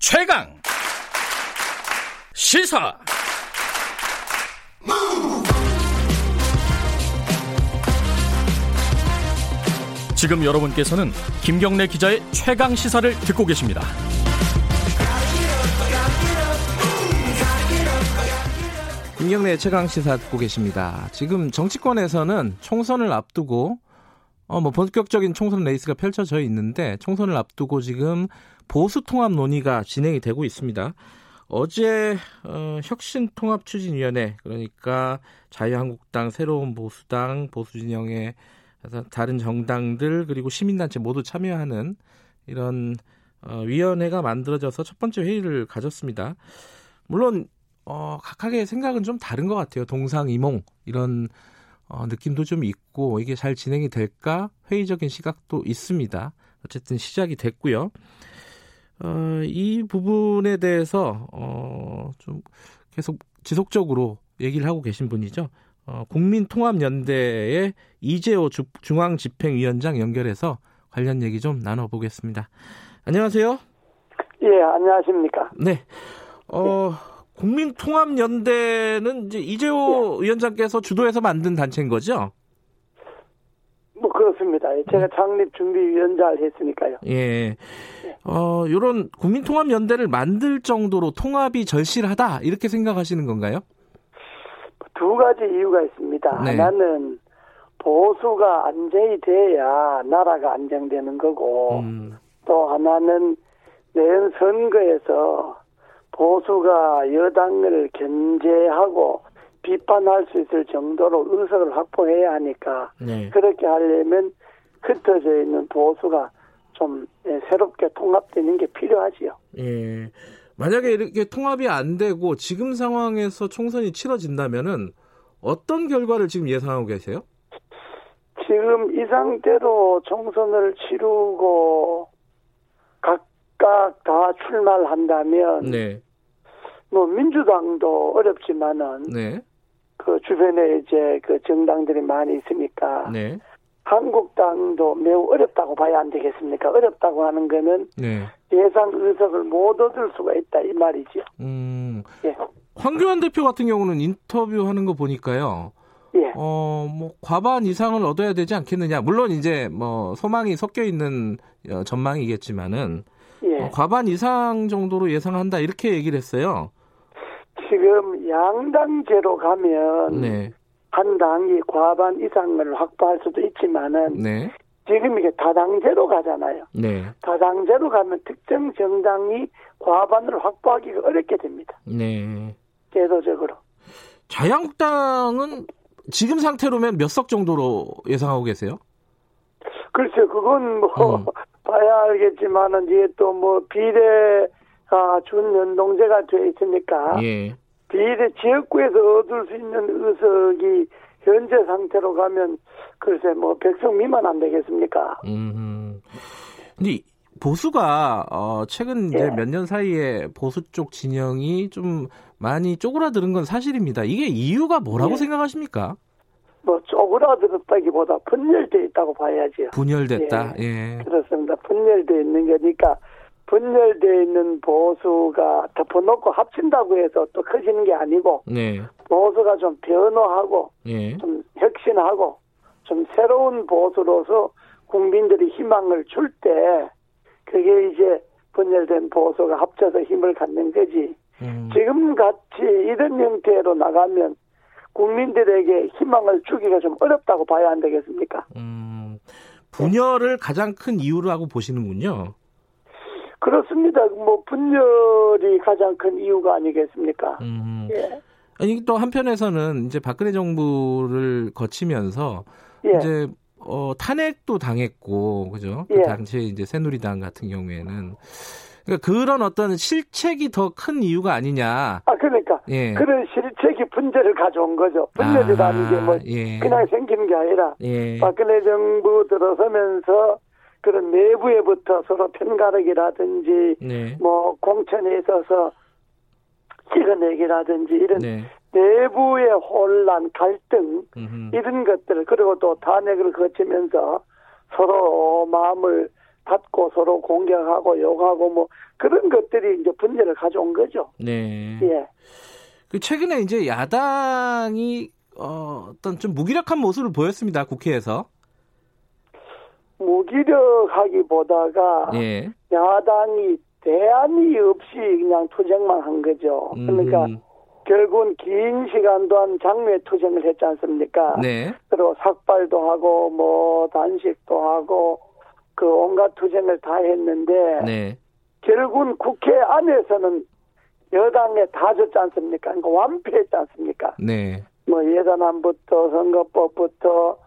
최강 시사 지금 여러분께서는 김경래 기자의 최강 시사를 듣고 계십니다. 김경래 최강 시사 듣고 계십니다. 지금 정치권에서는 총선을 앞두고 어 뭐 본격적인 총선 레이스가 펼쳐져 있는데 총선을 앞두고 지금 보수 통합 논의가 진행이 되고 있습니다. 어제 어, 혁신통합추진위원회 그러니까 자유한국당, 새로운 보수당, 보수진영의 다른 정당들 그리고 시민단체 모두 참여하는 이런 어, 위원회가 만들어져서 첫 번째 회의를 가졌습니다. 물론 어, 각각의 생각은 좀 다른 것 같아요. 동상이몽 이런 어, 느낌도 좀 있고 이게 잘 진행이 될까 회의적인 시각도 있습니다. 어쨌든 시작이 됐고요. 어, 이 부분에 대해서 어, 좀 계속 지속적으로 얘기를 하고 계신 분이죠. 어, 국민통합연대의 이재호 주, 중앙집행위원장 연결해서 관련 얘기 좀 나눠보겠습니다. 안녕하세요. 예, 안녕하십니까. 네. 어, 국민통합연대는 이제 이재호 예. 위원장께서 주도해서 만든 단체인 거죠? 뭐 그렇습니다. 제가 창립 준비 위원장을 했으니까요. 예. 어, 요런 국민통합연대를 만들 정도로 통합이 절실하다 이렇게 생각하시는 건가요? 두 가지 이유가 있습니다. 네. 하나는 보수가 안정이 돼야 나라가 안정되는 거고 음. 또 하나는 내년 선거에서 보수가 여당을 견제하고 비판할 수 있을 정도로 의석을 확보해야 하니까 네. 그렇게 하려면 흩어져 있는 보수가 좀 예, 새롭게 통합되는 게 필요하지요. 예. 만약에 이렇게 통합이 안 되고 지금 상황에서 총선이 치러진다면은 어떤 결과를 지금 예상하고 계세요? 지금 이 상태로 총선을 치르고 각각 다 출마를 한다면 네. 뭐 민주당도 어렵지만은 네. 그 주변에 이제 그 정당들이 많이 있으니까 네. 한국당도 매우 어렵다고 봐야 안 되겠습니까? 어렵다고 하는 거는 네. 예상 의석을 못 얻을 수가 있다 이 말이죠. 음. 예. 황교안 대표 같은 경우는 인터뷰하는 거 보니까요. 예. 어, 뭐 과반 이상을 얻어야 되지 않겠느냐. 물론 이제 뭐 소망이 섞여 있는 어, 전망이겠지만은 예. 어, 과반 이상 정도로 예상한다 이렇게 얘기를 했어요. 지금 양당제로 가면 네. 한 당이 과반 이상을 확보할 수도 있지만은 네. 지금 이게 다당제로 가잖아요. 네. 다당제로 가면 특정 정당이 과반을 확보하기가 어렵게 됩니다. 네. 제도적으로. 자유한국당은 지금 상태로면 몇 석 정도로 예상하고 계세요? 글쎄, 그건 뭐 음. 봐야 알겠지만은 이제 또뭐 비례 아, 준연동제가 돼 있으니까 예. 비례 지역구에서 얻을 수 있는 의석이 현재 상태로 가면 글쎄 뭐 백석 미만 안 되겠습니까? 음. 근데 보수가 어 최근 이제 예. 몇년 사이에 보수 쪽 진영이 좀 많이 쪼그라드는 건 사실입니다. 이게 이유가 뭐라고 예. 생각하십니까? 뭐 쪼그라들었다기보다 분열돼 있다고 봐야죠. 분열됐다. 예. 예. 그렇습니다. 분열돼 있는 거니까 분열되어 있는 보수가 덮어놓고 합친다고 해서 또 커지는 게 아니고 네. 보수가 좀 변화하고 네. 좀 혁신하고 좀 새로운 보수로서 국민들이 희망을 줄 때 그게 이제 분열된 보수가 합쳐서 힘을 갖는 거지. 음. 지금 같이 이런 형태로 나가면 국민들에게 희망을 주기가 좀 어렵다고 봐야 안 되겠습니까? 음. 분열을 가장 큰 이유라고 보시는군요. 그렇습니다. 뭐 분열이 가장 큰 이유가 아니겠습니까? 음. 예. 아니 또 한편에서는 이제 박근혜 정부를 거치면서 예. 이제 어, 탄핵도 당했고 그죠? 그 예. 당시에 이제 새누리당 같은 경우에는 그러니까 그런 어떤 실책이 더 큰 이유가 아니냐. 아 그러니까 예. 그런 실책이 분열을 가져온 거죠. 분열이라는 게뭐 예. 그냥 생기는 게 아니라 예. 박근혜 정부 들어서면서 그런 내부에부터 서로 편가르기라든지 네. 뭐 공천에 있어서 찍어내기라든지 이런 네. 내부의 혼란, 갈등 음흠. 이런 것들 그리고 또 탄핵을 거치면서 서로 마음을 받고 서로 공격하고 욕하고 뭐 그런 것들이 이제 분열을 가져온 거죠. 네. 예. 그 최근에 이제 야당이 어, 어떤 좀 무기력한 모습을 보였습니다. 국회에서. 무기력하기보다가 예. 야당이 대안이 없이 그냥 투쟁만 한 거죠. 그러니까 음. 결국은 긴 시간 동안 장외 투쟁을 했지 않습니까? 네. 그리고 삭발도 하고 뭐 단식도 하고 그 온갖 투쟁을 다 했는데 네. 결국은 국회 안에서는 여당에 다 졌지 않습니까? 그러니까 완패했지 않습니까? 네. 뭐 예산안부터 선거법부터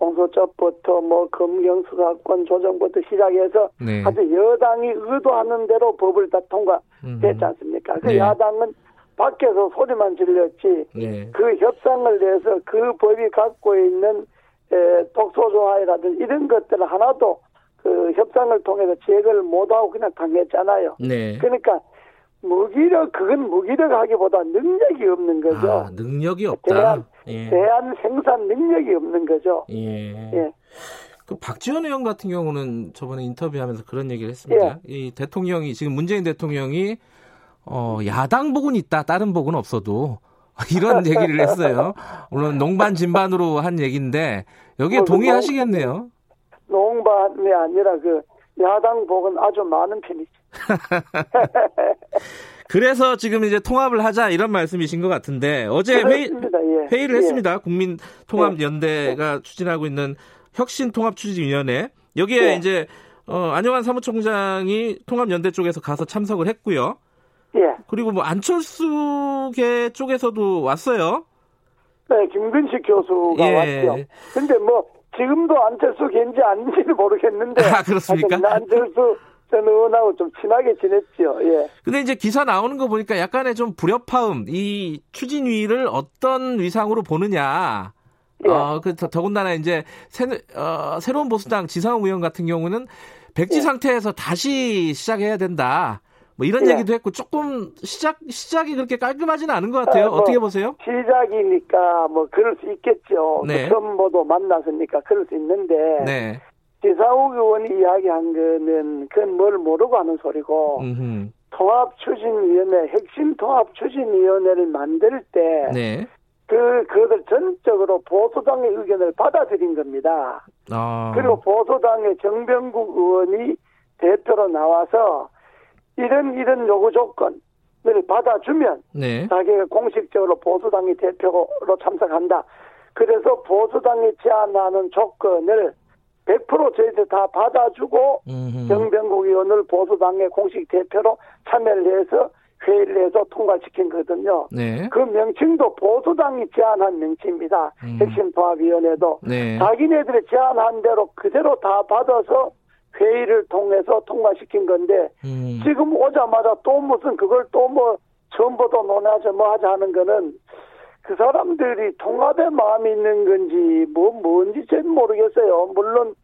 공소장부터 뭐 검경수사권 조정부터 시작해서 네. 아주 여당이 의도하는 대로 법을 다 통과했지 않습니까? 그 네. 야당은 밖에서 소리만 질렸지 네. 그 협상을 내서 그 법이 갖고 있는 에, 독소조항이라든지 이런 것들 하나도 그 협상을 통해서 제거를 못하고 그냥 당했잖아요. 네. 그러니까 무기력 그건 무기력하기보다 능력이 없는 거죠. 아, 능력이 없다. 대한, 예. 대한 생산 능력이 없는 거죠. 예. 예. 그 박지원 의원 같은 경우는 저번에 인터뷰하면서 그런 얘기를 했습니다. 예. 이 대통령이 지금 문재인 대통령이 어, 야당 복은 있다, 다른 복은 없어도 이런 얘기를 했어요. 물론 농반 진반으로 한 얘기인데 여기에 뭐, 동의하시겠네요. 농반이 아니라 그 야당 복은 아주 많은 편이죠. 그래서 지금 이제 통합을 하자 이런 말씀이신 것 같은데 어제 회의, 예. 회의를 예. 했습니다. 국민통합연대가 예. 추진하고 있는 혁신통합추진위원회 여기에 예. 이제 어, 안영환 사무총장이 통합연대 쪽에서 가서 참석을 했고요. 예. 그리고 뭐 안철수계 쪽에서도 왔어요. 네, 김근식 교수가 예. 왔죠. 근데 뭐 지금도 안철수 겐지 아닌지는 모르겠는데. 아, 그렇습니까? 안철수 전 의원하고 좀 친하게 지냈죠. 예. 근데 이제 기사 나오는 거 보니까 약간의 좀 불협화음, 이 추진위를 어떤 위상으로 보느냐. 예. 어, 그, 더군다나 이제 새, 어, 새로운 보수당 지상욱 의원 같은 경우는 백지 예. 상태에서 다시 시작해야 된다. 뭐 이런 예. 얘기도 했고 조금 시작 시작이 그렇게 깔끔하지는 않은 것 같아요. 아, 뭐 어떻게 보세요? 시작이니까 뭐 그럴 수 있겠죠. 네. 처음 모도 만났으니까 그럴 수 있는데 네. 지사욱 의원이 이야기한 거는 그건 뭘 모르고 하는 소리고 음흠. 통합추진위원회 핵심 통합추진위원회를 만들 때 네. 그, 그것을 전적으로 보수당의 의견을 받아들인 겁니다. 아. 그리고 보수당의 정병국 의원이 대표로 나와서 이런 이런 요구 조건을 받아주면 네. 자기가 공식적으로 보수당의 대표로 참석한다. 그래서 보수당이 제안하는 조건을 100% 저희들 다 받아주고 정병국 의원을 보수당의 공식 대표로 참여를 해서 회의를 해서 통과시킨 거거든요. 네. 그 명칭도 보수당이 제안한 명칭입니다. 음. 핵심통합위원회도 네. 자기네들이 제안한 대로 그대로 다 받아서 회의를 통해서 통과시킨 건데 음. 지금 오자마자 또 무슨 그걸 또뭐 처음부터 논하자 뭐 하자 하는 거는 그 사람들이 통합의 마음이 있는 건지 뭐 뭔지 잘 모르겠어요. 물론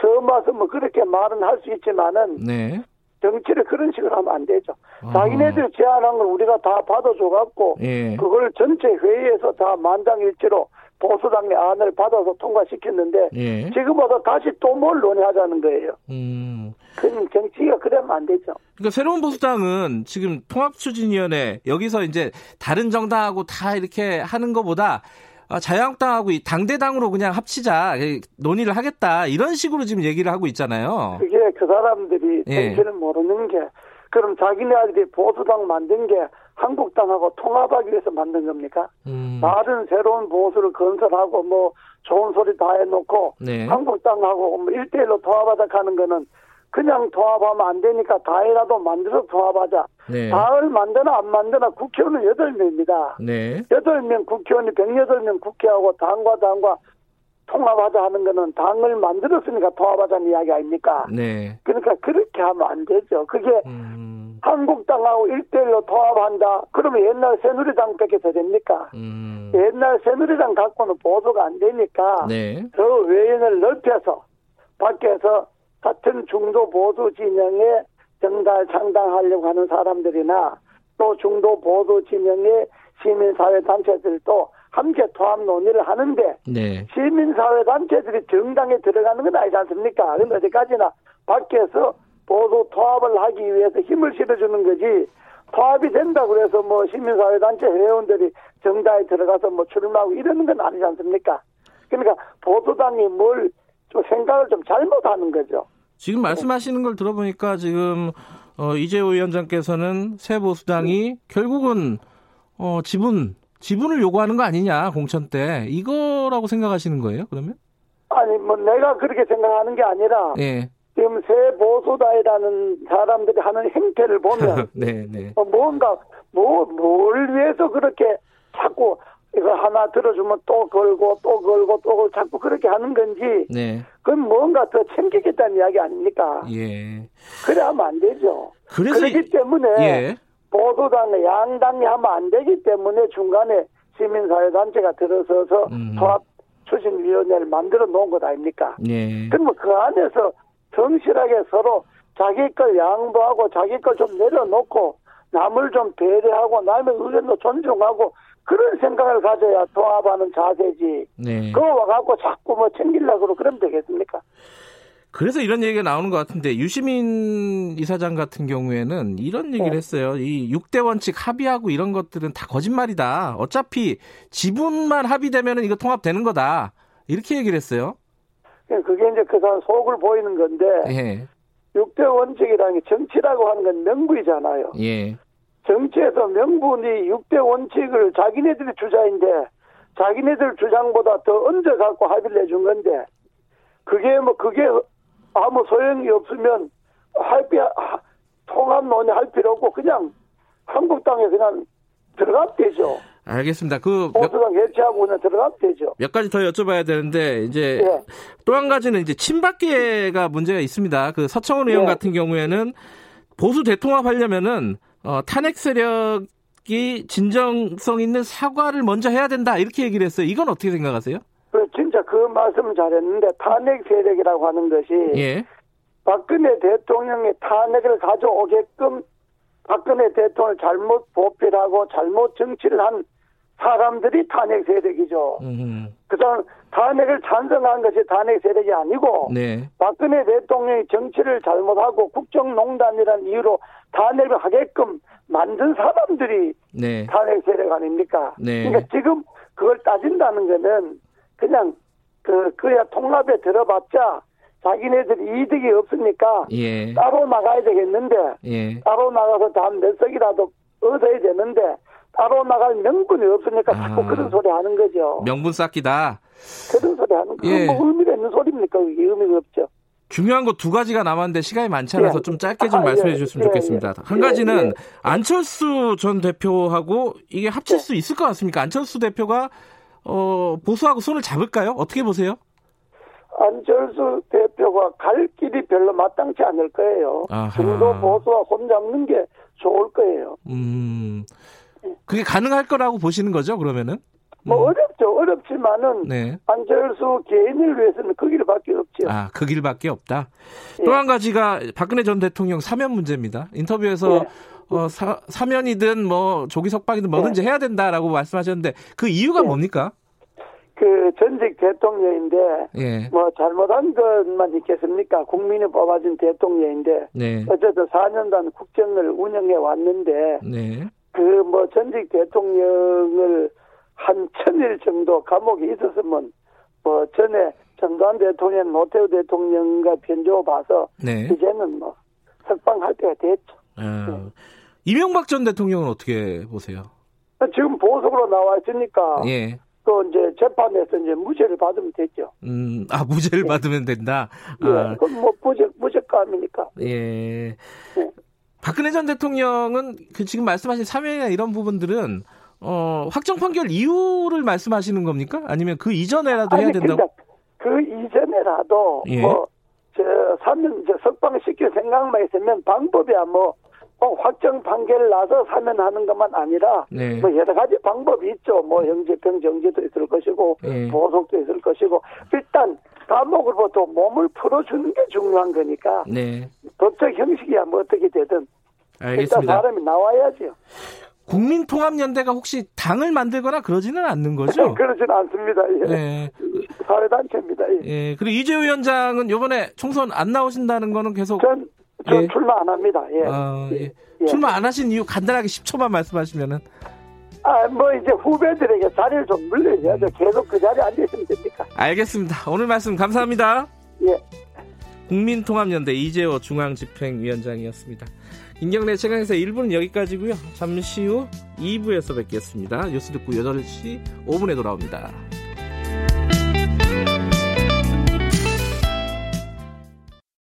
처음 와서 뭐 그렇게 말은 할 수 있지만은 네. 정치를 그런 식으로 하면 안 되죠. 어. 자기네들 제안한 걸 우리가 다 받아줘 갖고 예. 그걸 전체 회의에서 다 만장일치로 보수당의 안을 받아서 통과시켰는데 예. 지금 와서 다시 또 뭘 논의하자는 거예요. 음. 그럼 정치가 그러면 안 되죠. 그러니까 새로운 보수당은 지금 통합추진위원회 여기서 이제 다른 정당하고 다 이렇게 하는 것보다 아, 자유한국당하고 당대당으로 그냥 합치자 논의를 하겠다 이런 식으로 지금 얘기를 하고 있잖아요. 그게 그 사람들이 예. 정치를 모르는 게 그럼 자기네들이 보수당 만든 게 한국당하고 통합하기 위해서 만든 겁니까? 음. 다른 새로운 보수를 건설하고 뭐 좋은 소리 다 해놓고 네. 한국당하고 뭐 1대1로 통합하자 하는 거는 그냥 통합하면 안 되니까 다이라도 만들어서 통합하자. 네. 당을 만드나 안 만드나 국회의원은 8명입니다. 네. 8명 국회의원이 108명 국회하고 당과 당과 통합하자 하는 거는 당을 만들었으니까 통합하자는 이야기 아닙니까? 네. 그러니까 그렇게 하면 안 되죠. 그게 음. 한국당하고 1대1로 통합한다. 그러면 옛날 새누리당 뺏겨서 됩니까? 음. 옛날 새누리당 갖고는 보도가 안 되니까 네. 그 외연을 넓혀서 밖에서 같은 중도 보수 진영에 정달 창당하려고 하는 사람들이나 또 중도 보수 진영의 시민사회 단체들도 함께 통합 논의를 하는데 네. 시민사회 단체들이 정당에 들어가는 건 아니지 않습니까? 그럼 어디까지나 밖에서 보수 통합을 하기 위해서 힘을 실어주는 거지 통합이 된다고 해서 뭐 시민사회단체 회원들이 정당에 들어가서 뭐 출마하고 이러는 건 아니지 않습니까? 그러니까 보수당이 뭘 좀 생각을 좀 잘못하는 거죠. 지금 말씀하시는 걸 들어보니까 지금 어, 이재호 위원장께서는 새 보수당이 결국은 어, 지분 지분을 요구하는 거 아니냐 공천 때 이거라고 생각하시는 거예요? 그러면? 아니 뭐 내가 그렇게 생각하는 게 아니라 예. 지금 새 보수다이라는 사람들이 하는 행태를 보면 네, 네. 어, 뭔가 뭐 뭘 위해서 그렇게 자꾸 이거 하나 들어주면 또 걸고 또 걸고 또 자꾸 그렇게 하는 건지 네. 그건 뭔가 더 챙기겠다는 이야기 아닙니까? 예. 그래 하면 안 되죠. 그래서 그렇기 때문에 예. 보수당의 양당이 하면 안 되기 때문에 중간에 시민사회단체가 들어서서 음. 통합 추진위원회를 만들어 놓은 것 아닙니까? 예. 그러면 그 안에서 성실하게 서로 자기 걸 양보하고 자기 걸 좀 내려놓고 남을 좀 배려하고 남의 의견도 존중하고 그런 생각을 가져야 통합하는 자세지. 네. 그거 와갖고 자꾸 뭐 챙기려고 그러 그러면 되겠습니까? 그래서 이런 얘기가 나오는 것 같은데 유시민 이사장 같은 경우에는 이런 얘기를 네. 했어요. 이 6대 원칙 합의하고 이런 것들은 다 거짓말이다. 어차피 지분만 합의되면 이거 통합되는 거다. 이렇게 얘기를 했어요. 예, 그게 이제 그 사람 속을 보이는 건데 예. 6대 원칙이라는 게 정치라고 하는 건 명부이잖아요. 예. 정치에서 명분이 6대 원칙을 자기네들이 주자인데 자기네들 주장보다 더 얹어 갖고 합의를 해준 건데 그게 뭐 그게 아무 소용이 없으면 할 피, 통합 논의할 필요 없고 그냥 한국당에 그냥 들어가면 되죠. 알겠습니다. 그 보수당 해체하고 그냥 들어가면 되죠. 몇 가지 더 여쭤봐야 되는데 이제 예. 또한 가지는 이제 친박계가 문제가 있습니다. 그 서청원 의원 예. 같은 경우에는 보수 대통합하려면은 어, 탄핵 세력이 진정성 있는 사과를 먼저 해야 된다 이렇게 얘기를 했어요. 이건 어떻게 생각하세요? 그 진짜 그 말씀 잘했는데 탄핵 세력이라고 하는 것이 예. 박근혜 대통령의 탄핵을 가져오게끔 박근혜 대통령을 잘못 보필하고 잘못 정치를 한 사람들이 탄핵 세력이죠. 그 사람 탄핵을 찬성한 것이 탄핵 세력이 아니고 네. 박근혜 대통령이 정치를 잘못하고 국정농단이라는 이유로 탄핵을 하게끔 만든 사람들이 네. 탄핵 세력 아닙니까? 네. 그러니까 지금 그걸 따진다는 거는 그냥 그 그야 통합에 들어봤자 자기네들 이득이 없으니까 예. 따로 나가야 되겠는데 예. 따로 나가서 다몇 석이라도 얻어야 되는데 따로 나갈 명분이 없으니까 아. 자꾸 그런 소리 하는 거죠. 명분 쌓기다. 그런 소리 하는 거. 예. 뭐 의미가 있는 소리입니까? 그게 의미가 없죠. 중요한 거 두 가지가 남았는데 시간이 많지 않아서 예. 좀 짧게 좀 아, 말씀해 예. 주셨으면 예. 좋겠습니다. 한 가지는 예. 안철수 전 대표하고 이게 합칠 수 있을 것 같습니까? 안철수 대표가 어, 보수하고 손을 잡을까요? 어떻게 보세요? 안철수 대표가 갈 길이 별로 마땅치 않을 거예요. 중도 보수와 손 잡는 게 좋을 거예요. 음. 그게 가능할 거라고 보시는 거죠, 그러면은? 뭐 음. 어렵죠. 어렵지만은 네. 안철수 개인을 위해서는 그 길밖에 없죠. 아, 그 길밖에 없다. 예. 또한 가지가 박근혜 전 대통령 사면 문제입니다. 인터뷰에서 예. 어, 사, 사면이든 뭐 조기 석방이든 뭐든지 예. 해야 된다라고 말씀하셨는데 그 이유가 예. 뭡니까? 그 전직 대통령인데 예. 뭐 잘못한 것만 있겠습니까? 국민이 뽑아준 대통령인데 네. 어쨌든 4년간 국정을 운영해 왔는데 네. 그 뭐 전직 대통령을 한 천일 정도 감옥에 있었으면 뭐 전에 정관 대통령, 노태우 대통령과 변조 봐서 네. 이제는 뭐 석방할 때가 됐죠. 아, 네. 이명박 전 대통령은 어떻게 보세요? 지금 보석으로 나와 있으니까 예. 또 이제 재판에서 이제 무죄를 받으면 되죠. 음, 아 무죄를 네. 받으면 된다. 예, 아. 그건 뭐 무죄 무죄감이니까. 예. 네. 박근혜 전 대통령은 그 지금 말씀하신 사면이나 이런 부분들은 어, 확정 판결 이유를 말씀하시는 겁니까? 아니면 그 이전에라도 아니, 해야 된다고? 그 이전에라도 예. 뭐저 사면 저 석방 시킬 생각만 있으면 방법이야 뭐 어, 확정 판결 나서 사면하는 것만 아니라 네. 뭐 여러 가지 방법이 있죠. 뭐 형제병 정지도 있을 것이고 네. 보석도 있을 것이고 일단 감옥으로부터 몸을 풀어주는 게 중요한 거니까 네. 법적 형식이야 뭐 어떻게 되든 알겠습니다. 일단 사람이 나와야죠. 국민통합연대가 혹시 당을 만들거나 그러지는 않는 거죠? 그러지는 않습니다. 예. 네. 사회단체입니다. 예. 예. 그리고 이재호 위원장은 이번에 총선 안 나오신다는 거는 계속. 전, 전 예. 출마 안 합니다. 예. 아, 예. 예. 출마 안 하신 이유 간단하게 10초만 말씀하시면은. 아, 뭐 이제 후배들에게 자리를 좀 물려줘야죠. 음. 계속 그 자리에 앉아 있으면 됩니까? 알겠습니다. 오늘 말씀 감사합니다. 예. 국민통합연대 이재호 중앙집행위원장이었습니다. 김경래 최강에서 1부는 여기까지고요. 잠시 후 2부에서 뵙겠습니다. 뉴스 듣고 8시 5분에 돌아옵니다.